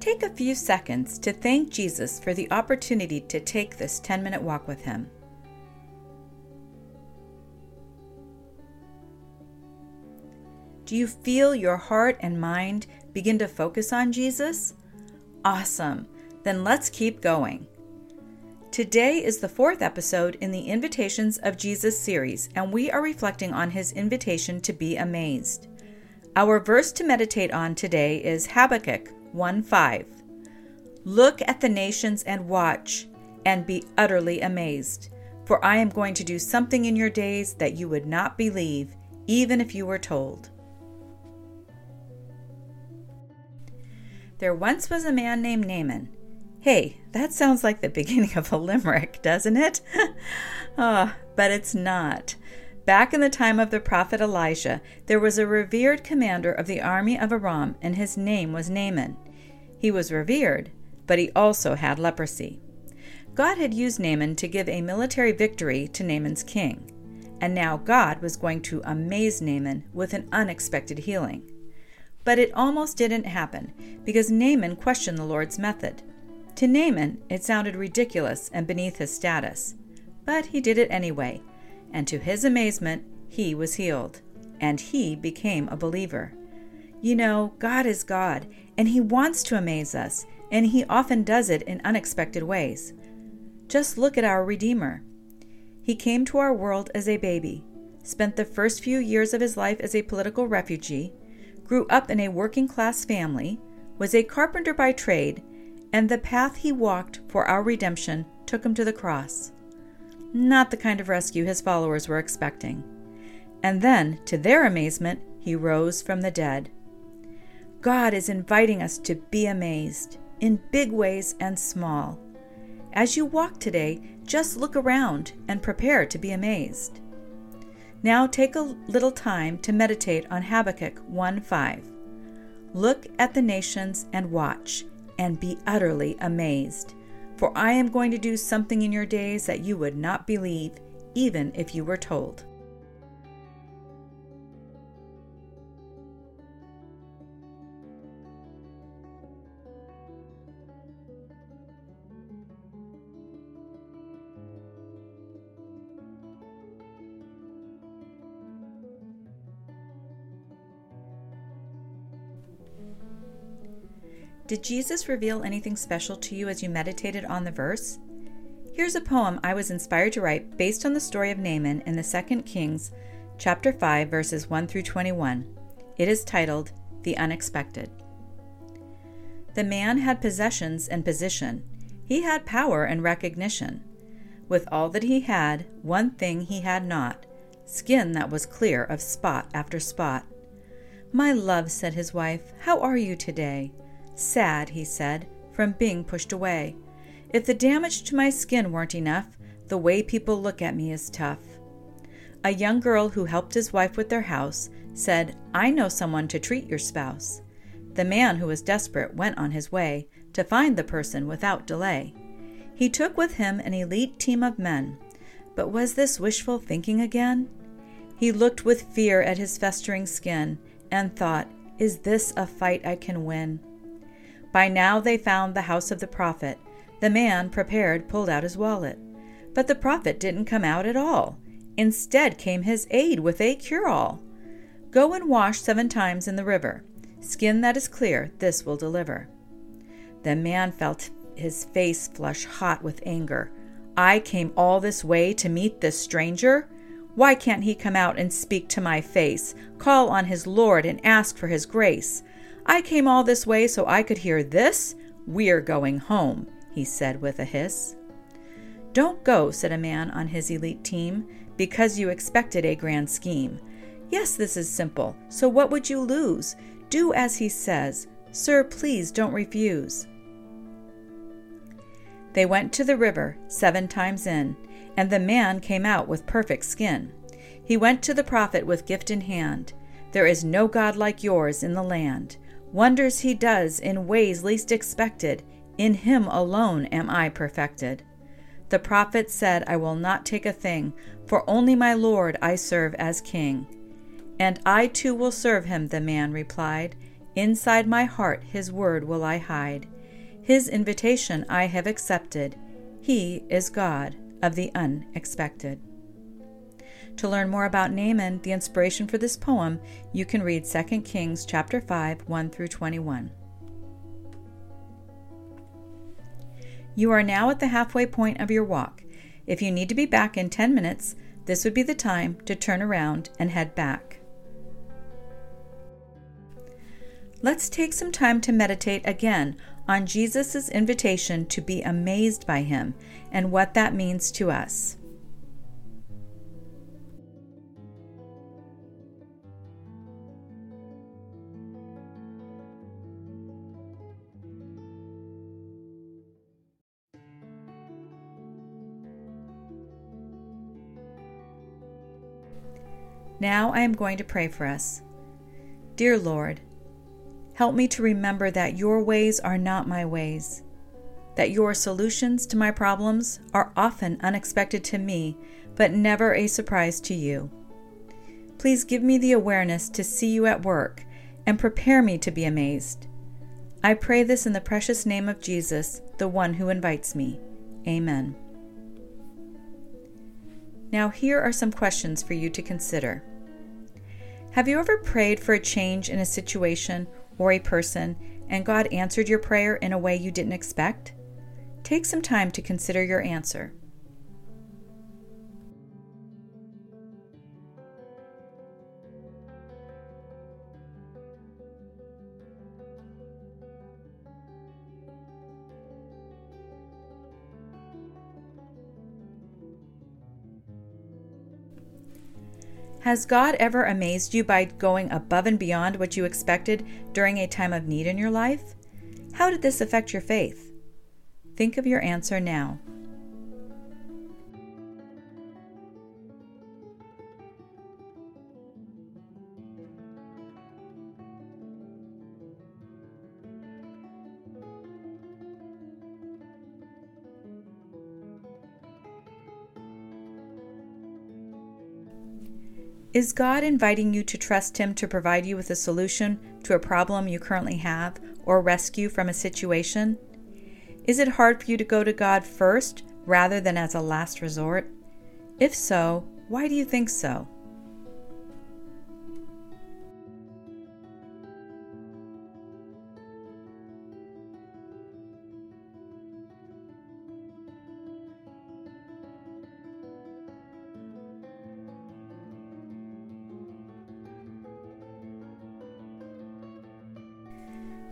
Take a few seconds to thank Jesus for the opportunity to take this 10 minute walk with him. Do you feel your heart and mind begin to focus on Jesus? Awesome! Then let's keep going. Today is the fourth episode in the Invitations of Jesus series, and we are reflecting on his invitation to be amazed. Our verse to meditate on today is Habakkuk 1 5. Look at the nations and watch, and be utterly amazed, for I am going to do something in your days that you would not believe, even if you were told. There once was a man named Naaman. Hey, that sounds like the beginning of a limerick, doesn't it? oh, but it's not. Back in the time of the prophet Elijah, there was a revered commander of the army of Aram, and his name was Naaman. He was revered, but he also had leprosy. God had used Naaman to give a military victory to Naaman's king, and now God was going to amaze Naaman with an unexpected healing. But it almost didn't happen because Naaman questioned the Lord's method. To Naaman, it sounded ridiculous and beneath his status, but he did it anyway and to his amazement, he was healed, and he became a believer. You know, God is God, and He wants to amaze us, and He often does it in unexpected ways. Just look at our Redeemer. He came to our world as a baby, spent the first few years of his life as a political refugee, grew up in a working class family, was a carpenter by trade, and the path he walked for our redemption took him to the cross not the kind of rescue his followers were expecting. And then, to their amazement, he rose from the dead. God is inviting us to be amazed, in big ways and small. As you walk today, just look around and prepare to be amazed. Now take a little time to meditate on Habakkuk 1 5. Look at the nations and watch, and be utterly amazed. For I am going to do something in your days that you would not believe, even if you were told. Did Jesus reveal anything special to you as you meditated on the verse? Here's a poem I was inspired to write based on the story of Naaman in the 2 Kings chapter 5 verses 1 through 21. It is titled The Unexpected. The man had possessions and position. He had power and recognition. With all that he had, one thing he had not skin that was clear of spot after spot. My love, said his wife, how are you today? Sad, he said, from being pushed away. If the damage to my skin weren't enough, the way people look at me is tough. A young girl who helped his wife with their house said, I know someone to treat your spouse. The man who was desperate went on his way to find the person without delay. He took with him an elite team of men. But was this wishful thinking again? He looked with fear at his festering skin and thought, Is this a fight I can win? By now they found the house of the prophet. The man, prepared, pulled out his wallet. But the prophet didn't come out at all. Instead came his aid with a cure all. Go and wash seven times in the river. Skin that is clear, this will deliver. The man felt his face flush hot with anger. I came all this way to meet this stranger? Why can't he come out and speak to my face, call on his Lord and ask for his grace? I came all this way so I could hear this. We're going home, he said with a hiss. Don't go, said a man on his elite team, because you expected a grand scheme. Yes, this is simple, so what would you lose? Do as he says. Sir, please don't refuse. They went to the river seven times in, and the man came out with perfect skin. He went to the prophet with gift in hand. There is no God like yours in the land. Wonders he does in ways least expected. In him alone am I perfected. The prophet said, I will not take a thing, for only my Lord I serve as king. And I too will serve him, the man replied. Inside my heart his word will I hide. His invitation I have accepted. He is God of the unexpected. To learn more about Naaman, the inspiration for this poem, you can read 2 Kings chapter 5, 1 through 21. You are now at the halfway point of your walk. If you need to be back in 10 minutes, this would be the time to turn around and head back. Let's take some time to meditate again on Jesus' invitation to be amazed by him and what that means to us. Now I am going to pray for us. Dear Lord, help me to remember that your ways are not my ways, that your solutions to my problems are often unexpected to me, but never a surprise to you. Please give me the awareness to see you at work and prepare me to be amazed. I pray this in the precious name of Jesus, the one who invites me. Amen. Now, here are some questions for you to consider. Have you ever prayed for a change in a situation or a person and God answered your prayer in a way you didn't expect? Take some time to consider your answer. Has God ever amazed you by going above and beyond what you expected during a time of need in your life? How did this affect your faith? Think of your answer now. Is God inviting you to trust Him to provide you with a solution to a problem you currently have or rescue from a situation? Is it hard for you to go to God first rather than as a last resort? If so, why do you think so?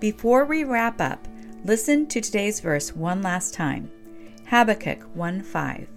Before we wrap up, listen to today's verse one last time Habakkuk 1 5.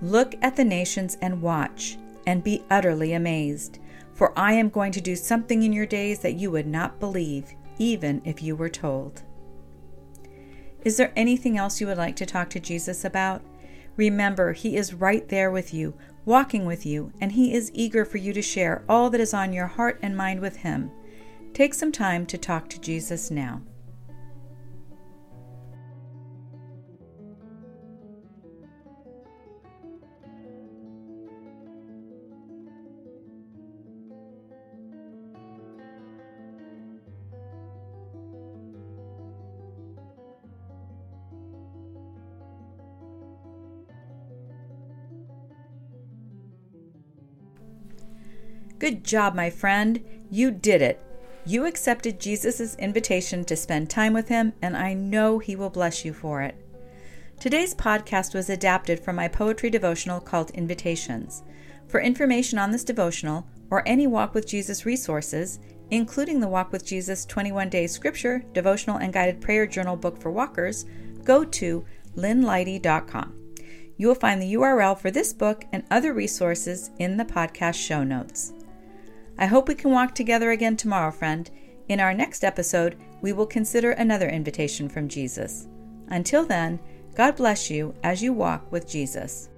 Look at the nations and watch, and be utterly amazed, for I am going to do something in your days that you would not believe, even if you were told. Is there anything else you would like to talk to Jesus about? Remember, He is right there with you, walking with you, and He is eager for you to share all that is on your heart and mind with Him. Take some time to talk to Jesus now. Good job, my friend. You did it. You accepted Jesus' invitation to spend time with him, and I know he will bless you for it. Today's podcast was adapted from my poetry devotional called Invitations. For information on this devotional or any Walk with Jesus resources, including the Walk with Jesus 21 Day Scripture, Devotional, and Guided Prayer Journal book for walkers, go to lynneleite.com. You will find the URL for this book and other resources in the podcast show notes. I hope we can walk together again tomorrow, friend. In our next episode, we will consider another invitation from Jesus. Until then, God bless you as you walk with Jesus.